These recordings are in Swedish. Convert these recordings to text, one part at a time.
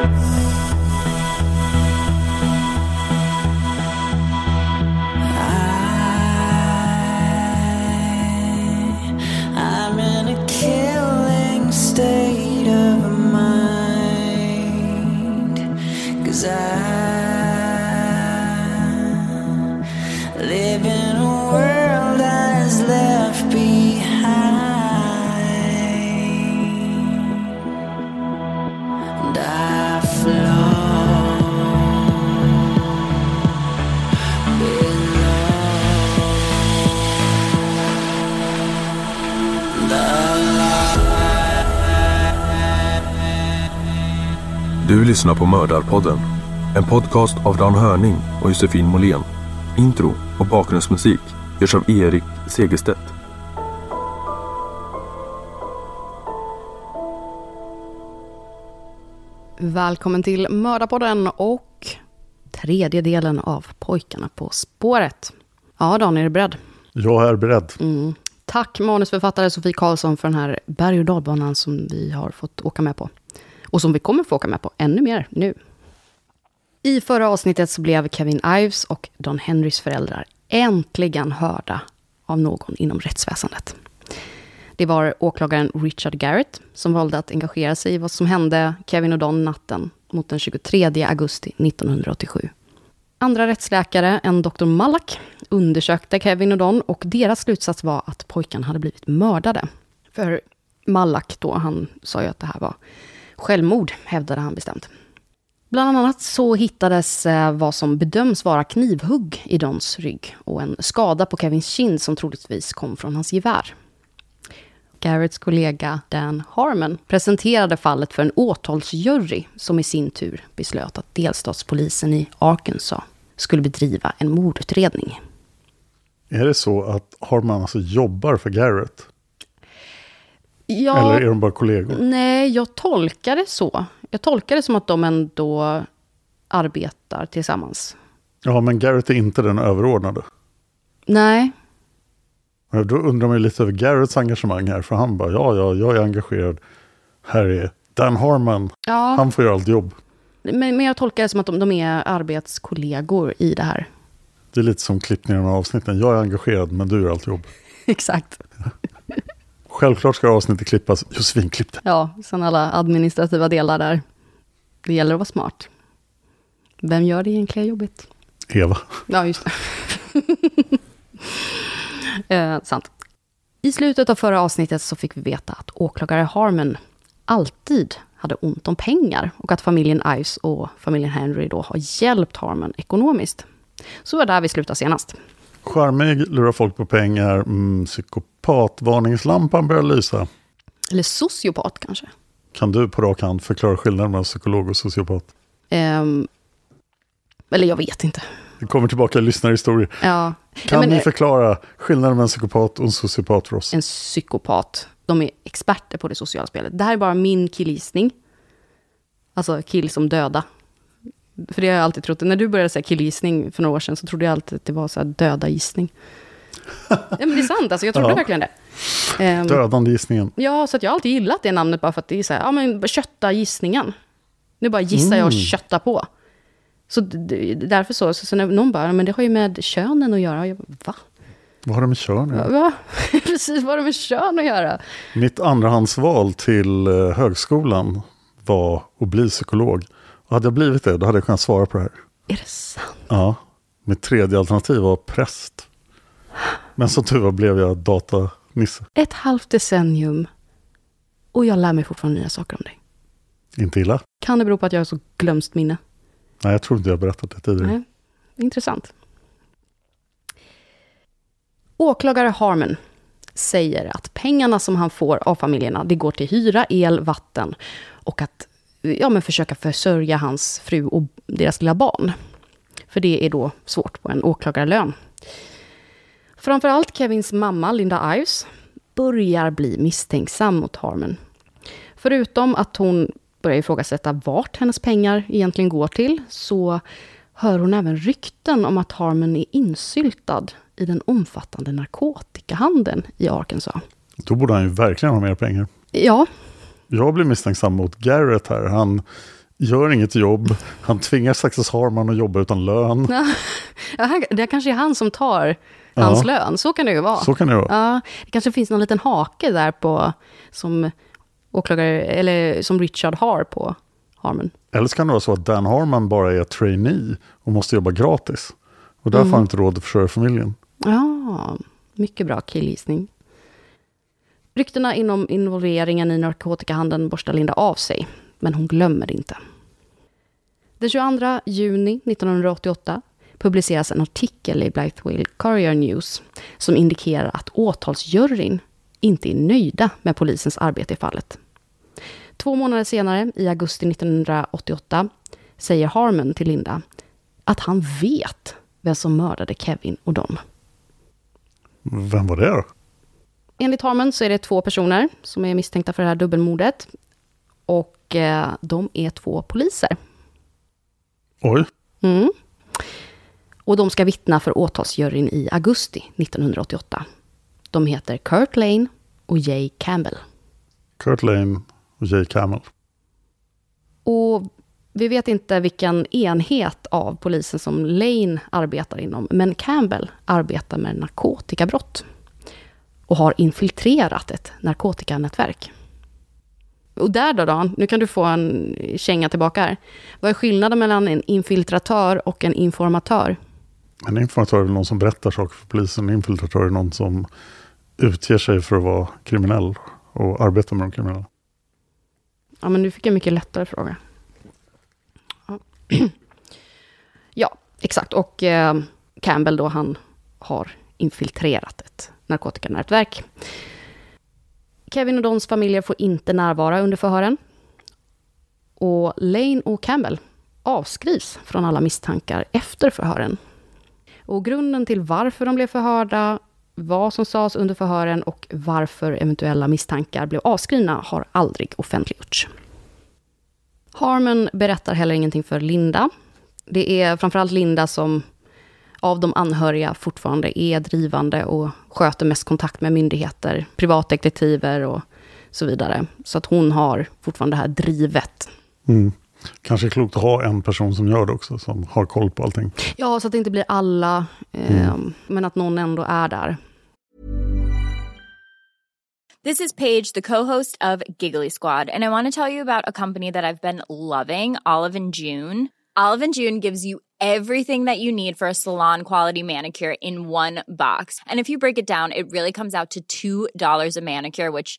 Bye. Lyssnar på Mördarpodden. En podcast av Dan Hörning och Josefin Måhlén. Intro och bakgrundsmusik görs av Erik Segerstedt. Välkommen till Mördarpodden och tredje delen av Pojkarna på spåret. Ja, Dan, är du beredd? Jag är beredd. Mm. Tack manusförfattare Sofie Karlsson för den här berg och dalbanan som vi har fått åka med på. Och som vi kommer få åka med på ännu mer nu. I förra avsnittet så blev Kevin Ives och Don Henrys föräldrar äntligen hörda av någon inom rättsväsendet. Det var åklagaren Richard Garrett som valde att engagera sig i vad som hände Kevin och Don natten mot den 23 augusti 1987. Andra rättsläkare än Dr. Malak undersökte Kevin och Don och deras slutsats var att pojkarna hade blivit mördade. För Malak då, han sa ju att det här var självmord, hävdade han bestämt. Bland annat så hittades eh, vad som bedöms vara knivhugg i Dons rygg och en skada på Kevins kind som troligtvis kom från hans gevär. Garretts kollega Dan Harmon presenterade fallet för en åtalsjury som i sin tur beslöt att delstatspolisen i Arkansas skulle bedriva en mordutredning. Är det så att Harman alltså jobbar för Garrett? Ja, Eller är de bara kollegor? nej, jag tolkar det så. Jag tolkar det som att de ändå arbetar tillsammans. Ja, men Garrett är inte den överordnade. Nej, Ja, Då undrar man ju lite över Garretts engagemang här. För han bara, ja, ja, jag är engagerad. Här är Dan Harman. ja, Han får göra allt jobb. men, men jag tolkar det som att de, de är arbetskollegor i det här. Det är lite som klippningen av avsnitten. Jag är engagerad, men du gör allt jobb. Exakt. Självklart ska avsnittet klippas. Josefin klippte. Ja, sen alla administrativa delar där. Det gäller att vara smart. Vem gör det egentligen jobbigt? Eva. Ja, just det. eh, sant. I slutet av förra avsnittet så fick vi veta att åklagare Harmon alltid hade ont om pengar och att familjen Ives och familjen Henry då har hjälpt Harmon ekonomiskt. Så var där vi slutade senast. Charmig, lurar folk på pengar, mm, psykopat, varningslampan börjar lysa. Eller sociopat kanske. Kan du på rak hand förklara skillnaden mellan psykolog och sociopat? Ehm, eller jag vet inte. Vi kommer tillbaka i lyssnarhistorier. Ja. Kan men, ni förklara skillnaden mellan psykopat och en sociopat för oss? En psykopat. De är experter på det sociala spelet. Det här är bara min killgissning. Alltså kill som döda. För det har jag alltid trott. När du började säga killgissning för några år sedan så trodde jag alltid att det var så döda gissning. Ja, men det är sant, alltså, jag trodde Ja. verkligen det. Ehm, Dödande gissningen. Ja, så jag har alltid gillat det namnet bara för att det är så här, ja men kötta gissningen. Nu bara gissar jag och Mm. köttar på. Så därför så, så, så när någon bara, men det har ju med könen att göra. Jag va? Vad har det med kön att göra? Va? Precis, vad har det med kön att göra? Mitt andrahandsval till eh, högskolan var att bli psykolog. Och hade jag blivit det, då hade jag kunnat svara på det här. Är det sant? Ja, mitt tredje alternativ var präst. Men som tur var blev jag datanisse. Ett halvt decennium och jag lär mig fortfarande nya saker om dig. Inte illa. Kan det bero på att jag har så glömst minne? Nej, jag tror inte jag har berättat det tidigare. Nej, intressant. Åklagare Harmon säger att pengarna som han får av familjerna, det går till hyra, el, vatten och att ja, men försöka försörja hans fru och deras lilla barn. För det är då svårt på en åklagarlön. Framförallt Kevins mamma, Linda Ives, börjar bli misstänksam mot Harmon. Förutom att hon börjar ifrågasätta vart hennes pengar egentligen går till, så hör hon även rykten om att Harmon är insyltad i den omfattande narkotikahandeln i Arkansas. Då borde han ju verkligen ha mer pengar. Ja, Jag blir misstänksam mot Garrett här. Han gör inget jobb. Han tvingar Success Harman att jobba utan lön. ja, det kanske är han som tar hans Ja. lön. Så kan det ju vara. Så kan det vara. Ja, det kanske finns någon liten hake där på, som åklagare, eller som Richard har på Harmon. Eller så kan det vara så att Dan Harman bara är trainee och måste jobba gratis. Och därför har han inte råd att försörja familjen. Ja, mycket bra killgissning. Ryktena inom involveringen i narkotikahandeln borstar Linda av sig, men hon glömmer inte. Den 22 juni 1988 publiceras en artikel i Blytheville Courier News som indikerar att åtalsjuryn inte är nöjda med polisens arbete i fallet. Två månader senare, i augusti 1988, säger Harmon till Linda att han vet vem som mördade Kevin och dem. Vem var det då? Enligt Harmon så är det två personer som är misstänkta för det här dubbelmordet. Och eh, de är två poliser. Oj, Mm. Och de ska vittna för åtalsjuryn i augusti 1988. De heter Kurt Lane och Jay Campbell. Kurt Lane och Jay Camel. Och vi vet inte vilken enhet av polisen som Lane arbetar inom, men Campbell arbetar med narkotikabrott och har infiltrerat ett narkotikanätverk. Och där då, Dan, nu kan du få en känga tillbaka här. Vad är skillnaden mellan en infiltratör och en informatör? En informatör är väl någon som berättar saker för polisen. En infiltratör är någon som utger sig för att vara kriminell och arbetar med de kriminella. Ja, men nu fick jag en mycket lättare fråga. Ja, ja exakt. Och eh, Campbell då, han har infiltrerat ett narkotikanätverk. Kevin och Dons familjer får inte närvara under förhören. Och Lane och Campbell avskrivs från alla misstankar efter förhören. Och grunden till varför de blev förhörda, vad som sades under förhören och varför eventuella misstankar blev avskrivna har aldrig offentliggjorts. Harmon berättar heller ingenting för Linda. Det är framförallt Linda som av de anhöriga fortfarande är drivande och sköter mest kontakt med myndigheter, privatdetektiver och så vidare. Så att hon har fortfarande det här drivet. Mm. Kanske klokt att ha en person som gör det också, som har koll på allting. Ja, så att det inte blir alla, eh, men att någon ändå är där. This is Paige, the co-host of Giggly Squad, and I want to tell you about a company that I've been loving, Olive and June. Olive and June gives you everything that you need for a salon quality manicure in one box. And if you break it down, it really comes out to $2 a manicure, which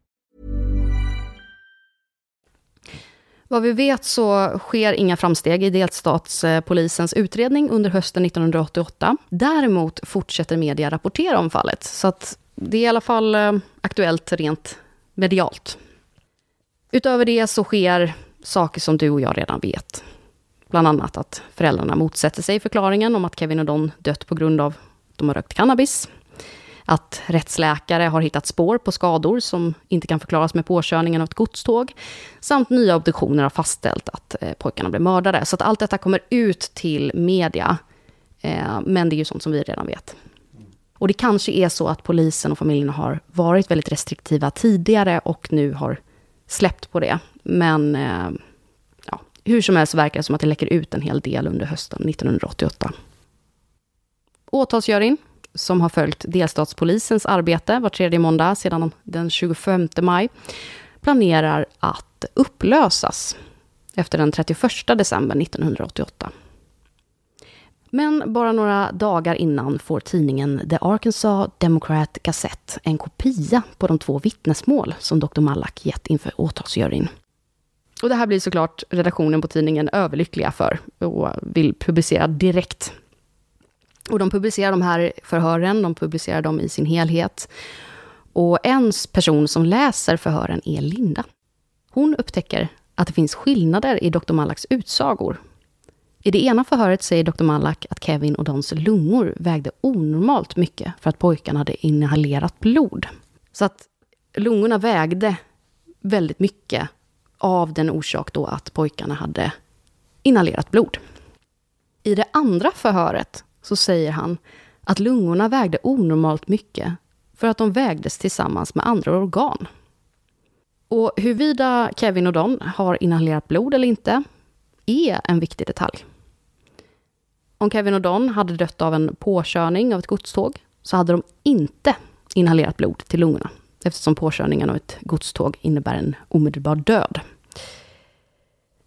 Vad vi vet så sker inga framsteg i delstatspolisens utredning under hösten 1988. Däremot fortsätter media rapportera om fallet, så att det är i alla fall eh, aktuellt rent medialt. Utöver det så sker saker som du och jag redan vet. Bland annat att föräldrarna motsätter sig förklaringen om att Kevin och Don dött på grund av att de har rökt cannabis. Att rättsläkare har hittat spår på skador som inte kan förklaras med påkörningen av ett godståg. Samt nya obduktioner har fastställt att eh, pojkarna blev mördade. Så att allt detta kommer ut till media. Eh, men det är ju sånt som vi redan vet. Och det kanske är så att polisen och familjen har varit väldigt restriktiva tidigare och nu har släppt på det. Men eh, ja, hur som helst verkar det som att det läcker ut en hel del under hösten 1988. Åtalsjuryn, som har följt delstatspolisens arbete var tredje måndag sedan den 25 maj, planerar att upplösas efter den 31 december 1988. Men bara några dagar innan får tidningen The Arkansas Democrat Gazette en kopia på de två vittnesmål som Dr. Mallack gett inför åtalsjuryn. Och det här blir såklart redaktionen på tidningen överlyckliga för och vill publicera direkt. Och de publicerar de här förhören, de publicerar dem i sin helhet. Och en person som läser förhören är Linda. Hon upptäcker att det finns skillnader i Dr. Mallaks utsagor i det ena förhöret säger Dr. Mallack att Kevin och Dons lungor vägde onormalt mycket för att pojkarna hade inhalerat blod. Så att lungorna vägde väldigt mycket av den orsak då att pojkarna hade inhalerat blod. I det andra förhöret så säger han att lungorna vägde onormalt mycket för att de vägdes tillsammans med andra organ. Och huruvida Kevin och Don har inhalerat blod eller inte är en viktig detalj. Om Kevin och Don hade dött av en påkörning av ett godståg så hade de inte inhalerat blod till lungorna eftersom påkörningen av ett godståg innebär en omedelbar död.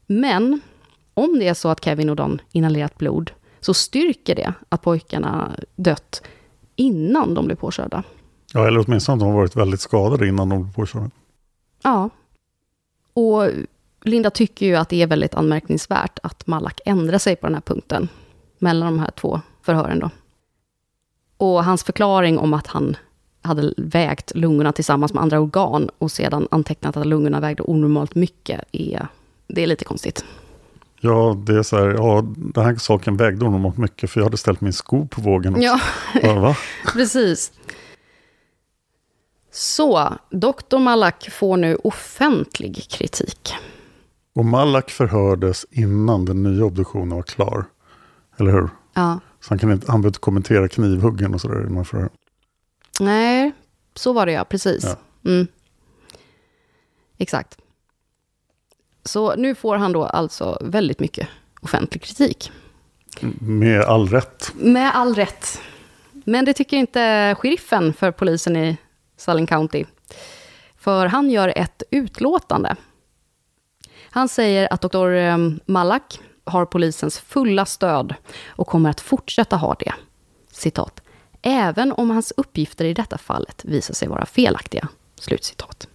Men om det är så att Kevin och Don inhalerat blod så styrker det att pojkarna dött innan de blev påkörda. Ja, eller åtminstone att de har varit väldigt skadade innan de blev påkörda. Ja. Och Linda tycker ju att det är väldigt anmärkningsvärt att Malak ändrar sig på den här punkten mellan de här två förhören. Då. Och hans förklaring om att han hade vägt lungorna tillsammans med andra organ och sedan antecknat att lungorna vägde onormalt mycket, är, det är lite konstigt. Ja, det är så här, ja, den här saken vägde onormalt mycket för jag hade ställt min sko på vågen också. Ja, precis. Så, doktor Malak får nu offentlig kritik. Och Malak förhördes innan den nya obduktionen var klar. Eller hur? Ja. Så han, kan inte, han behöver inte kommentera knivhuggen och sådär i de här förhören. Nej, så var det ja, precis. Ja. Mm. Exakt. Så nu får han då alltså väldigt mycket offentlig kritik. Med all rätt. Med all rätt. Men det tycker inte sheriffen för polisen i Saline County. För han gör ett utlåtande. Han säger att Dr. Malak har polisens fulla stöd och kommer att fortsätta ha det. Citat. Även om hans uppgifter i detta fallet visar sig vara felaktiga. Slutcitat.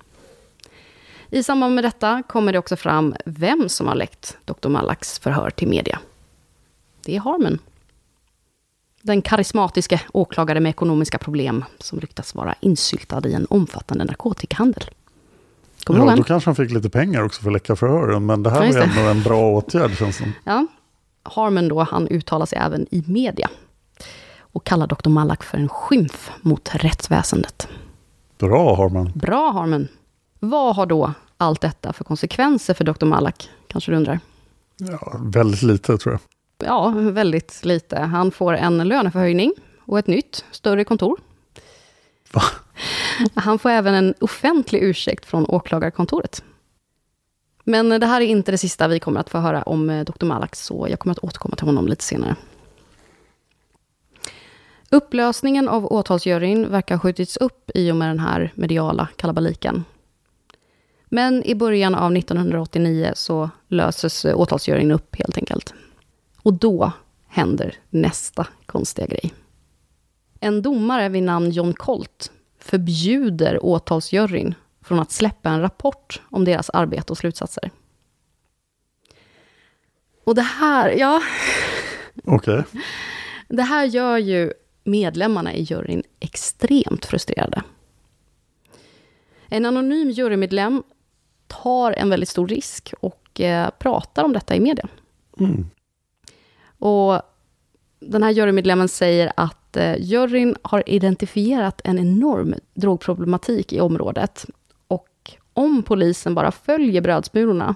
I samband med detta kommer det också fram vem som har läckt Dr. Malaks förhör till media. Det är Harmon. Den karismatiska åklagare med ekonomiska problem som ryktas vara insyltad i en omfattande narkotikahandel. Kommer Ja, då kanske han fick lite pengar också för att läcka förhören. Men det här Ja, var det. ändå en bra åtgärd känns som. Ja. Harmon då, han uttalar sig även i media. Och kallar Dr. Malak för en skymf mot rättsväsendet. Bra har man. Bra Harmon. Vad har då allt detta för konsekvenser för Dr. Malak? Kanske du undrar? Ja, väldigt lite tror jag. Ja, väldigt lite. Han får en löneförhöjning och ett nytt, större kontor. Va? Han får även en offentlig ursäkt från åklagarkontoret. Men det här är inte det sista vi kommer att få höra om eh, Dr. Malak, så jag kommer att återkomma till honom lite senare. Upplösningen av åtalsjuryn verkar ha skjutits upp i och med den här mediala kalabaliken. Men i början av 1989 så löses eh, åtalsjuryn upp helt enkelt. Och då händer nästa konstiga grej. En domare vid namn John Colt förbjuder åtalsjuryn från att släppa en rapport om deras arbete och slutsatser. Och det här, ja, Okej. det här gör ju medlemmarna i juryn extremt frustrerade. En anonym jurymedlem tar en väldigt stor risk och eh, pratar om detta i media. Mm. Och den här jurymedlemmen säger att eh, juryn har identifierat en enorm drogproblematik i området. Och om polisen bara följer brödsmulorna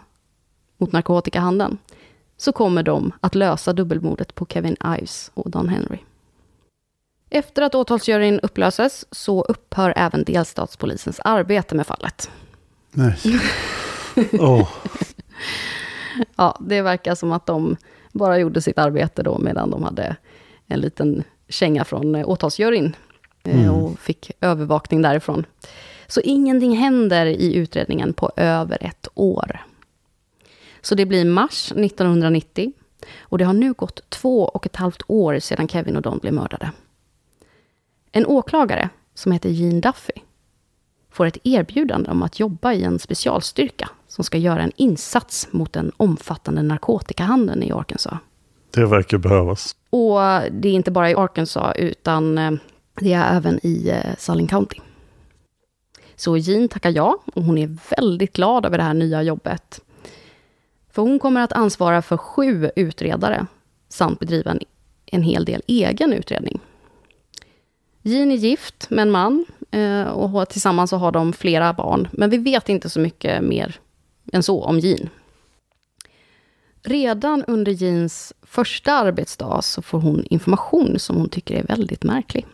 mot narkotikahandeln, så kommer de att lösa dubbelmordet på Kevin Ives och Don Henry. Efter att åtalsjuryn upplöses så upphör även delstatspolisens arbete med fallet. Nej. Åh, Ja, det verkar som att de bara gjorde sitt arbete då medan de hade en liten känga från eh, åtalsjuryn eh, och fick övervakning därifrån. Så ingenting händer i utredningen på över ett år. Så det blir mars 1990 och det har nu gått två och ett halvt år sedan Kevin och Don blev mördade. En åklagare som heter Gene Duffy får ett erbjudande om att jobba i en specialstyrka som ska göra en insats mot den omfattande narkotikahandeln i Arkansas. det verkar behövas. Och det är inte bara i Arkansas, utan eh, det är även i eh, Saline County. Så Jean tackar ja, och hon är väldigt glad över det här nya jobbet. För hon kommer att ansvara för sju utredare, samt bedriva en, hel del egen utredning. Jean är gift med en man, Eh, och tillsammans så har de flera barn, men vi vet inte så mycket mer än så om Jean. Redan under Jeans första arbetsdag så får hon information som hon tycker är väldigt märklig.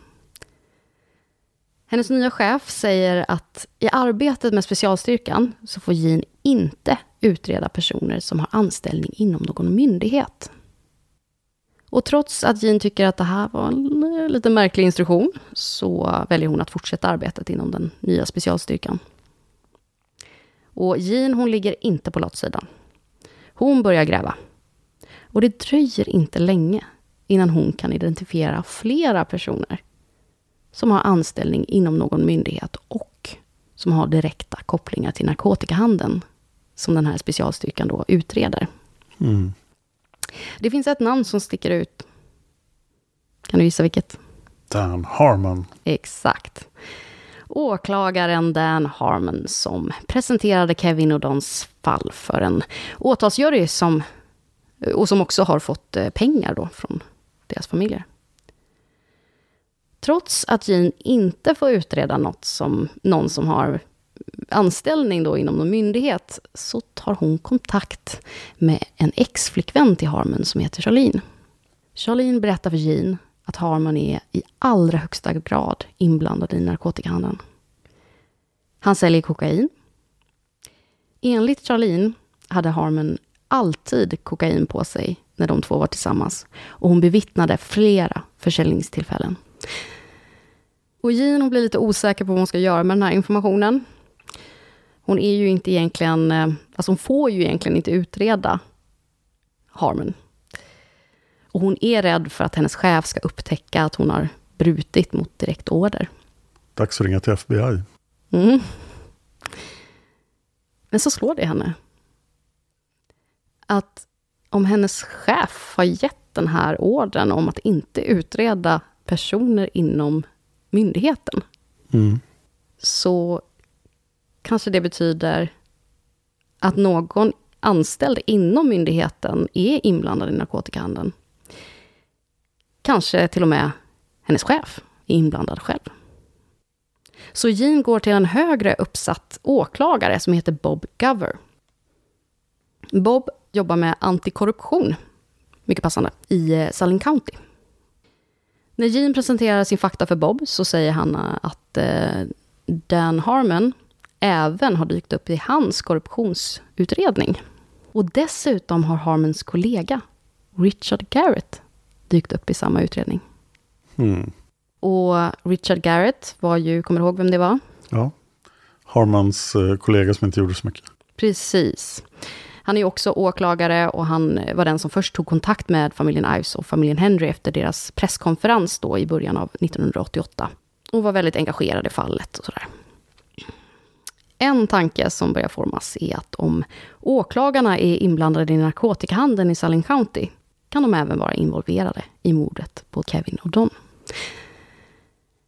Hennes nya chef säger att i arbetet med specialstyrkan så får Jean inte utreda personer som har anställning inom någon myndighet. Och trots att Jean tycker att det här var en eh, lite märklig instruktion så väljer hon att fortsätta arbetet inom den nya specialstyrkan. Och Jean hon ligger inte på lottsidan. Hon börjar gräva. Och det dröjer inte länge innan hon kan identifiera flera personer som har anställning inom någon myndighet och som har direkta kopplingar till narkotikahandeln som den här specialstyrkan då utreder. Mm. Det finns ett namn som sticker ut. Kan du gissa vilket? Dan Harmon. Exakt. Åklagaren Dan Harmon som presenterade Kevin och Dons fall för en åtalsjury som, och som också har fått eh, pengar då från deras familjer. Trots att Jean inte får utreda något som någon som har anställning då inom någon myndighet så tar hon kontakt med en ex-flickvän till Harmon som heter Charlene. Charlene berättar för Jean att Harmon är i allra högsta grad inblandad i narkotikahandeln. Han säljer kokain. Enligt Charlene hade Harmon alltid kokain på sig när de två var tillsammans. Och hon bevittnade flera försäljningstillfällen. Och Jean hon blir lite osäker på vad hon ska göra med den här informationen. Hon är ju inte egentligen, eh, alltså hon får ju egentligen inte utreda Harmon. Och hon är rädd för att hennes chef ska upptäcka att hon har brutit mot direktorder. Dags att ringa till FBI. Mm. Men så slår det henne. Att om hennes chef har gett den här orden om att inte utreda personer inom myndigheten, Mm. så kanske det betyder att någon anställd inom myndigheten är inblandad i narkotikahandeln. Kanske till och med hennes chef är inblandad själv. Så Jean går till en högre uppsatt åklagare som heter Bob Gover. Bob jobbar med antikorruption, mycket passande, i eh, Salin County. När Jean presenterar sin fakta för Bob så säger han eh, att eh, Dan Harmon även har dykt upp i hans korruptionsutredning. Och dessutom har Harmons kollega Richard Garrett dykt upp i samma utredning. Mm. Och Richard Garrett var ju, kommer du ihåg vem det var? Ja. Harmans eh, kollega som inte gjorde så mycket. Precis. Han är ju också åklagare och han var den som först tog kontakt med familjen Ives och familjen Henry efter deras presskonferens då i början av 1988. Och var väldigt engagerad i fallet och sådär. En tanke som börjar formas är att om åklagarna är inblandade i narkotikahandeln i Saline County kan de även vara involverade i mordet på Kevin och Don.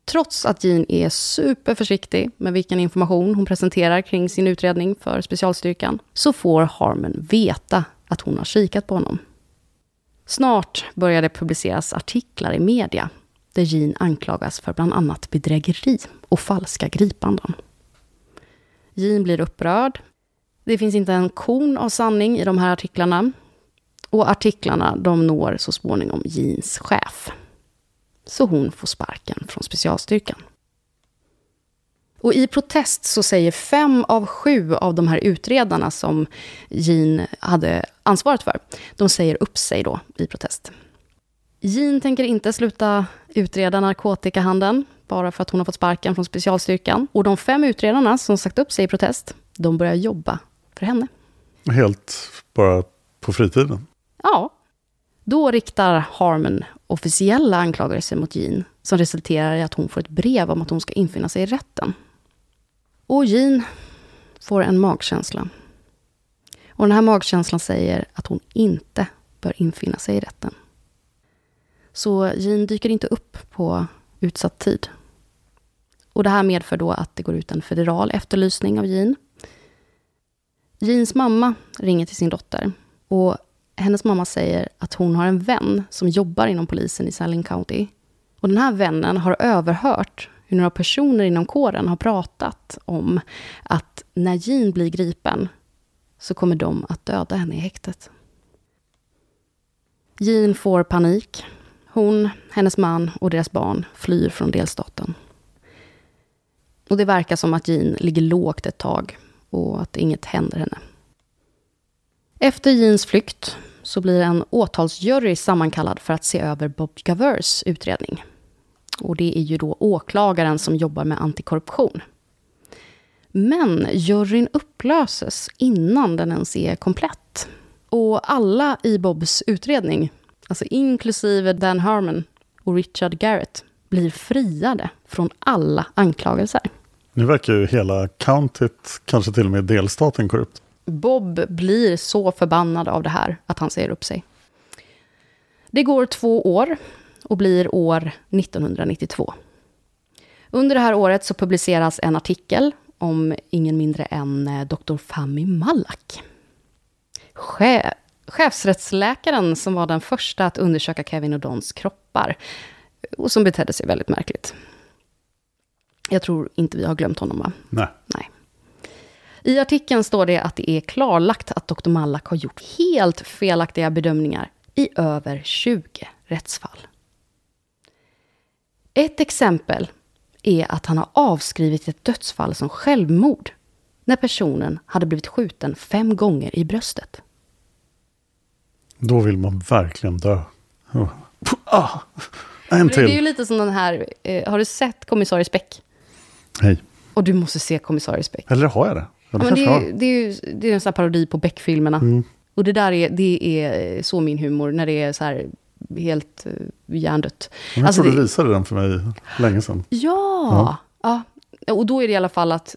Trots att Jean är superförsiktig med vilken information hon presenterar kring sin utredning för specialstyrkan, så får Harmon veta att hon har kikat på honom. Snart börjar det publiceras artiklar i media där Jean anklagas för bland annat bedrägeri och falska gripanden. Jean blir upprörd. Det finns inte en kon av sanning i de här artiklarna. Och artiklarna de når så småningom Jeans chef så hon får sparken från specialstyrkan. Och i protest så säger fem av sju av de här utredarna som Jean hade ansvaret för, de säger upp sig då i protest. Jean tänker inte sluta utreda narkotikahandeln bara för att hon har fått sparken från specialstyrkan. Och de fem utredarna som sagt upp sig i protest, de börjar jobba för henne. Helt bara på fritiden. Ja. Då riktar Harmon officiella anklagelser mot Jean som resulterar i att hon får ett brev om att hon ska infinna sig i rätten. Och Jean får en magkänsla. Och den här magkänslan säger att hon inte bör infinna sig i rätten. Så Jean dyker inte upp på utsatt tid. Och det här medför då att det går ut en federal efterlysning av Jean. Jeans mamma ringer till sin dotter och hennes mamma säger att hon har en vän som jobbar inom polisen i Saline County. Och den här vännen har överhört hur några personer inom kåren har pratat om att när Jean blir gripen så kommer de att döda henne i häktet. Jean får panik. Hon, hennes man och deras barn flyr från delstaten. Och det verkar som att Jean ligger lågt ett tag och att inget händer henne. Efter Jeans flykt så blir en åtalsjury sammankallad för att se över Bob Gavers utredning. Och det är ju då åklagaren som jobbar med antikorruption. Men juryn upplöses innan den ens är komplett. Och alla i Bobs utredning, alltså inklusive Dan Harmon och Richard Garrett, blir friade från alla anklagelser. Nu verkar ju hela countyt, kanske till och med delstaten korrupt. Bob blir så förbannad av det här att han säger upp sig. Det går två år och blir år 1992. Under det här året så publiceras en artikel om ingen mindre än eh, Dr. Fahmi Malak. Che chefsrättsläkaren som var den första att undersöka Kevin och Dons kroppar och som betedde sig väldigt märkligt. Jag tror inte vi har glömt honom, va? Nej. Nej. I artikeln står det att det är klarlagt att Dr. Mallak har gjort helt felaktiga bedömningar i över 20 rättsfall. Ett exempel är att han har avskrivit ett dödsfall som självmord när personen hade blivit skjuten fem gånger i bröstet. Då vill man verkligen dö. Ah, en Det är ju till. lite som den här, eh, har du sett Kommissarie Speck? Hej. Och du måste se Kommissarie Speck. Eller har jag det? Ja, det Ja, det, är, det, är ju, det är en sån här parodi på Beck-filmerna. Mm. Och det där är, det är så min humor, när det är så här helt uh, hjärndött. Jag Alltså, tror du visade den för mig länge sedan. Ja, ja. Och då är det i alla fall att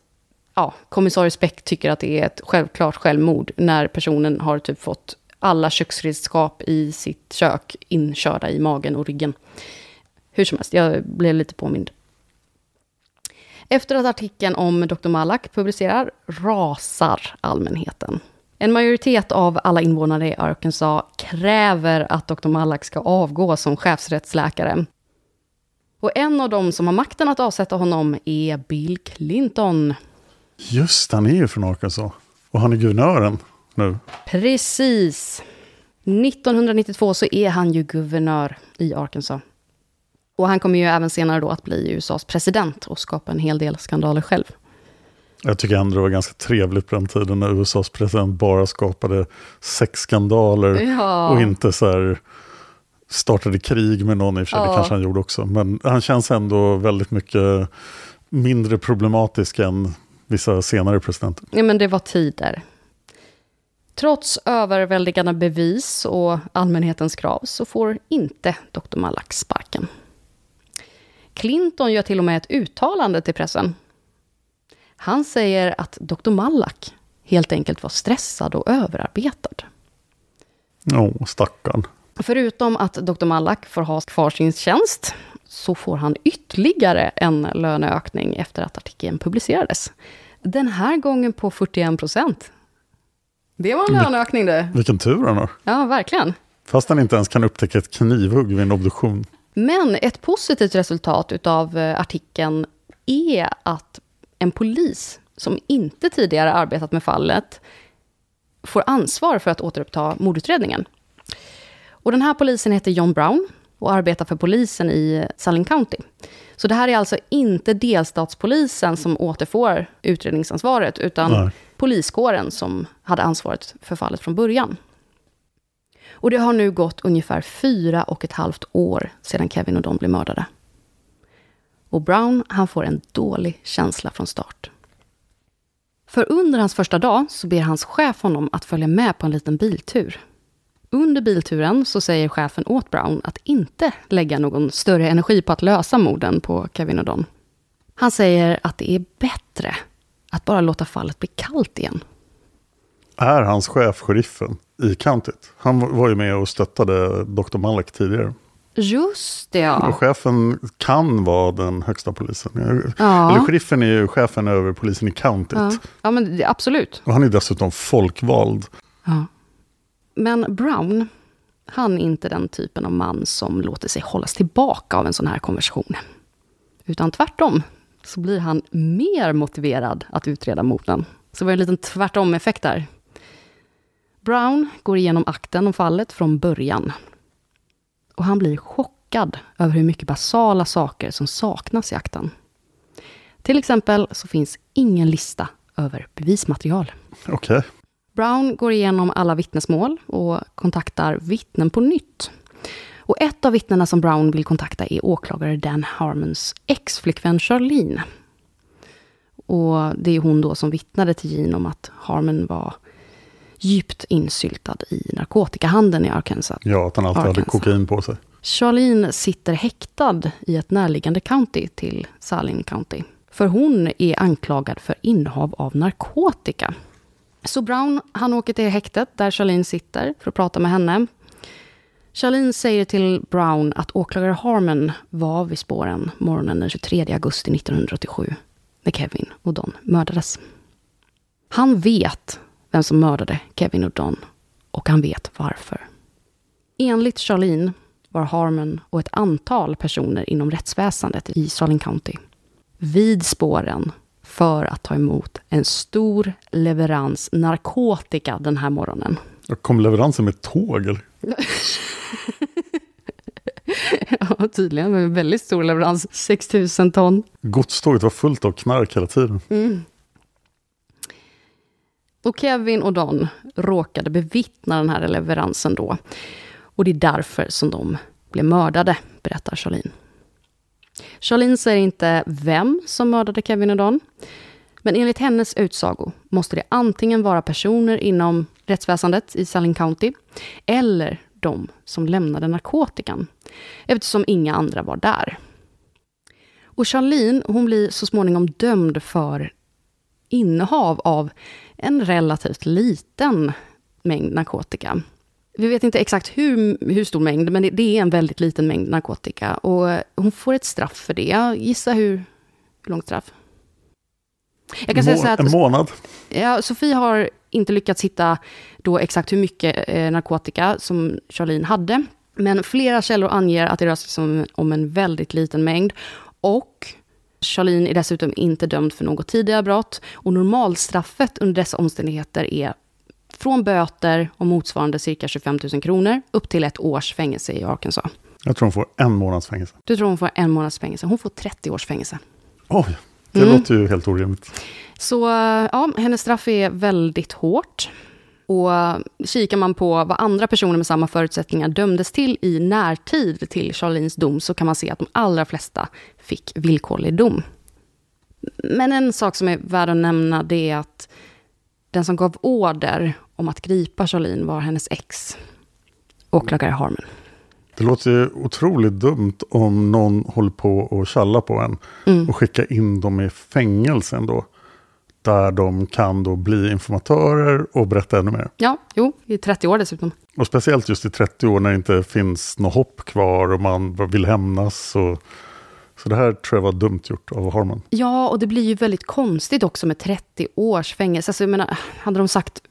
ja, kommissarie Speck tycker att det är ett självklart självmord när personen har typ fått alla köksredskap i sitt kök inkörda i magen och ryggen. Hur som helst, jag blev lite påmind. Efter att artikeln om Dr. Malak publicerar rasar allmänheten. En majoritet av alla invånare i Arkansas kräver att Dr. Malak ska avgå som chefsrättsläkare. Och en av dem som har makten att avsätta honom är Bill Clinton. Just han är ju från Arkansas. Och han är guvernören nu. Precis. 1992 så är han ju guvernör i Arkansas. Och han kommer ju även senare då att bli USAs president och skapa en hel del skandaler själv. Jag tycker ändå det var ganska trevligt på den tiden när USAs president bara skapade sexskandaler Ja. och inte så här startade krig med någon i och för sig, det Ja. kanske han gjorde också. Men han känns ändå väldigt mycket mindre problematisk än vissa senare presidenter. Ja, men det var tider. Trots överväldigande bevis och allmänhetens krav så får inte Dr. Malak sparken. Clinton gör till och med ett uttalande till pressen. Han säger att Dr. Malak helt enkelt var stressad och överarbetad. Åh, stackarn. Förutom att Dr. Malak får ha kvar sin tjänst så får han ytterligare en löneökning efter att artikeln publicerades. Den här gången på 41 procent. Det var en löneökning det. Vilken tur han har. Ja, verkligen. Fast han inte ens kan upptäcka ett knivhugg vid en obduktion. Men ett positivt resultat av artikeln är att en polis som inte tidigare arbetat med fallet får ansvar för att återuppta mordutredningen. Och den här polisen heter John Brown och arbetar för polisen i Saline County. Så det här är alltså inte delstatspolisen som återfår utredningsansvaret, utan Nej poliskåren som hade ansvaret för fallet från början. Och det har nu gått ungefär fyra och ett halvt år sedan Kevin och Don blev mördade. Och Brown, han får en dålig känsla från start. För under hans första dag så ber hans chef honom att följa med på en liten biltur. Under bilturen så säger chefen åt Brown att inte lägga någon större energi på att lösa morden på Kevin och Don. Han säger att det är bättre att bara låta fallet bli kallt igen. Är hans chef sheriffen i countyt? Han var ju med och stöttade Dr. Malek tidigare. Just det, ja. Och chefen kan vara den högsta polisen. Ja. Eller sheriffen är ju chefen över polisen i countyt. Ja, ja men absolut. Och han är dessutom folkvald. Ja. Men Brown, han är inte den typen av man som låter sig hållas tillbaka av en sån här konversation. Utan tvärtom så blir han mer motiverad att utreda morden. Så det var en liten tvärtom-effekt där. Brown går igenom akten om fallet från början. Och han blir chockad över hur mycket basala saker som saknas i akten. Till exempel så finns ingen lista över bevismaterial. Okej. Brown går igenom alla vittnesmål och kontaktar vittnen på nytt. Och ett av vittnena som Brown vill kontakta är åklagare Dan Harmons ex-flickvän Charlene. Och det är hon då som vittnade till Jean om att Harmon var djupt insyltad i narkotikahandeln i Arkansas. Ja, att han alltid hade Arkansas. kokain på sig. Charlene sitter häktad i ett närliggande county till Saline County. För hon är anklagad för innehav av narkotika. Så Brown, han åker till häktet där Charlene sitter för att prata med henne. Charlene säger till Brown att åklagare Harmon var vid spåren morgonen den 23 augusti 1987 när Kevin och Don mördades. Han vet vem som mördade Kevin och Don och han vet varför. Enligt Charlene var Harmon och ett antal personer inom rättsväsendet i Saline County vid spåren för att ta emot en stor leverans narkotika den här morgonen. Kom leveransen med tåg eller? Ja, tydligen. En väldigt stor leverans. 6 000 ton. Godståget var fullt av knark hela tiden. Och Kevin och Don råkade bevittna den här leveransen då. Och det är därför som de blev mördade, berättar Charlene. Charlene säger inte vem som mördade Kevin och Don. Men enligt hennes utsago måste det antingen vara personer inom rättsväsendet i Saline County eller de som lämnade narkotikan, eftersom inga andra var där. Och Charlene, hon blir så småningom dömd för innehav av en relativt liten mängd narkotika. Vi vet inte exakt hur, hur stor mängd, men det, det är en väldigt liten mängd narkotika. Och hon får ett straff för det. Gissa hur, hur långt straff? Jag kan säga så här En att månad. ja, Sofie har inte lyckats hitta då exakt hur mycket eh, narkotika som Charlene hade. Men flera källor anger att det rör sig om, en väldigt liten mängd. Och Charlene är dessutom inte dömd för något tidigare brott. Och normalstraffet under dessa omständigheter är från böter och motsvarande cirka 25 000 kronor upp till ett års fängelse i Arkansas. Jag tror hon får en månads fängelse. Du tror hon får en månads fängelse. Hon får 30 års fängelse. Oj, det Mm. låter ju helt orimligt. Så ja, hennes straff är väldigt hårt. Och kikar man på vad andra personer med samma förutsättningar dömdes till i närtid till Charlenes dom så kan man se att de allra flesta fick villkorlig dom. Men en sak som är värd att nämna det är att den som gav order om att gripa Charlene var hennes ex, åklagare Harmon. Det låter ju otroligt dumt om någon håller på och tjallar på en Mm. och skickar in dem i fängelsen då. Där de kan då bli informatörer och berätta ännu mer. Ja, jo, i 30 år dessutom. Och speciellt just i 30 år när det inte finns något hopp kvar och man vill hämnas. Och, så det här tror jag var dumt gjort av Harmon. Ja, och det blir ju väldigt konstigt också med 30 års fängelse. Alltså, jag menar, hade de sagt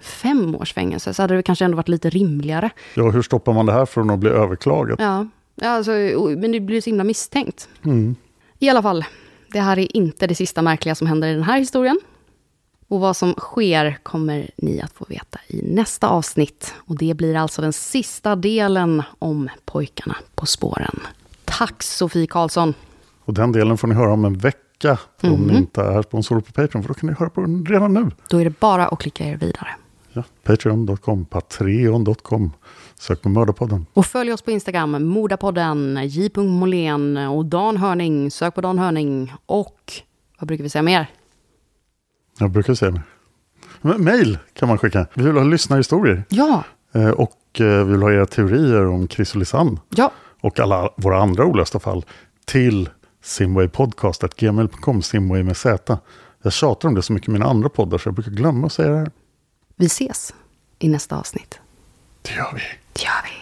fem års fängelse så hade det kanske ändå varit lite rimligare. Ja, hur stoppar man det här från att bli överklagat? Ja, alltså, men det blir så himla misstänkt. Mm. I alla fall, det här är inte det sista märkliga som händer i den här historien. Och vad som sker kommer ni att få veta i nästa avsnitt. Och det blir alltså den sista delen om pojkarna på spåren. Tack Sofie Karlsson. Och den delen får ni höra om en vecka. Om Mhm. ni inte är sponsorer på Patreon. För då kan ni höra på den redan nu. Då är det bara att klicka er vidare. Ja, Patreon.com, Patreon.com. Sök på Mördarpodden. Och följ oss på Instagram, Modapodden, j.molén och Dan Hörning. Sök på Dan Hörning. Och vad brukar vi säga mer? Jag brukar säga. Men Mail kan man skicka. Vi vill ha lyssnarhistorier. Ja, Eh, Och eh, vi vill ha era teorier om Chris och Lisanne. ja, Och alla våra andra olösta fall. Till simwaypodcast.gmail.com. Simway med Z. Jag tjatar om det så mycket i mina andra poddar så jag brukar glömma att säga det här. vi ses i nästa avsnitt. Det gör vi. Det gör vi.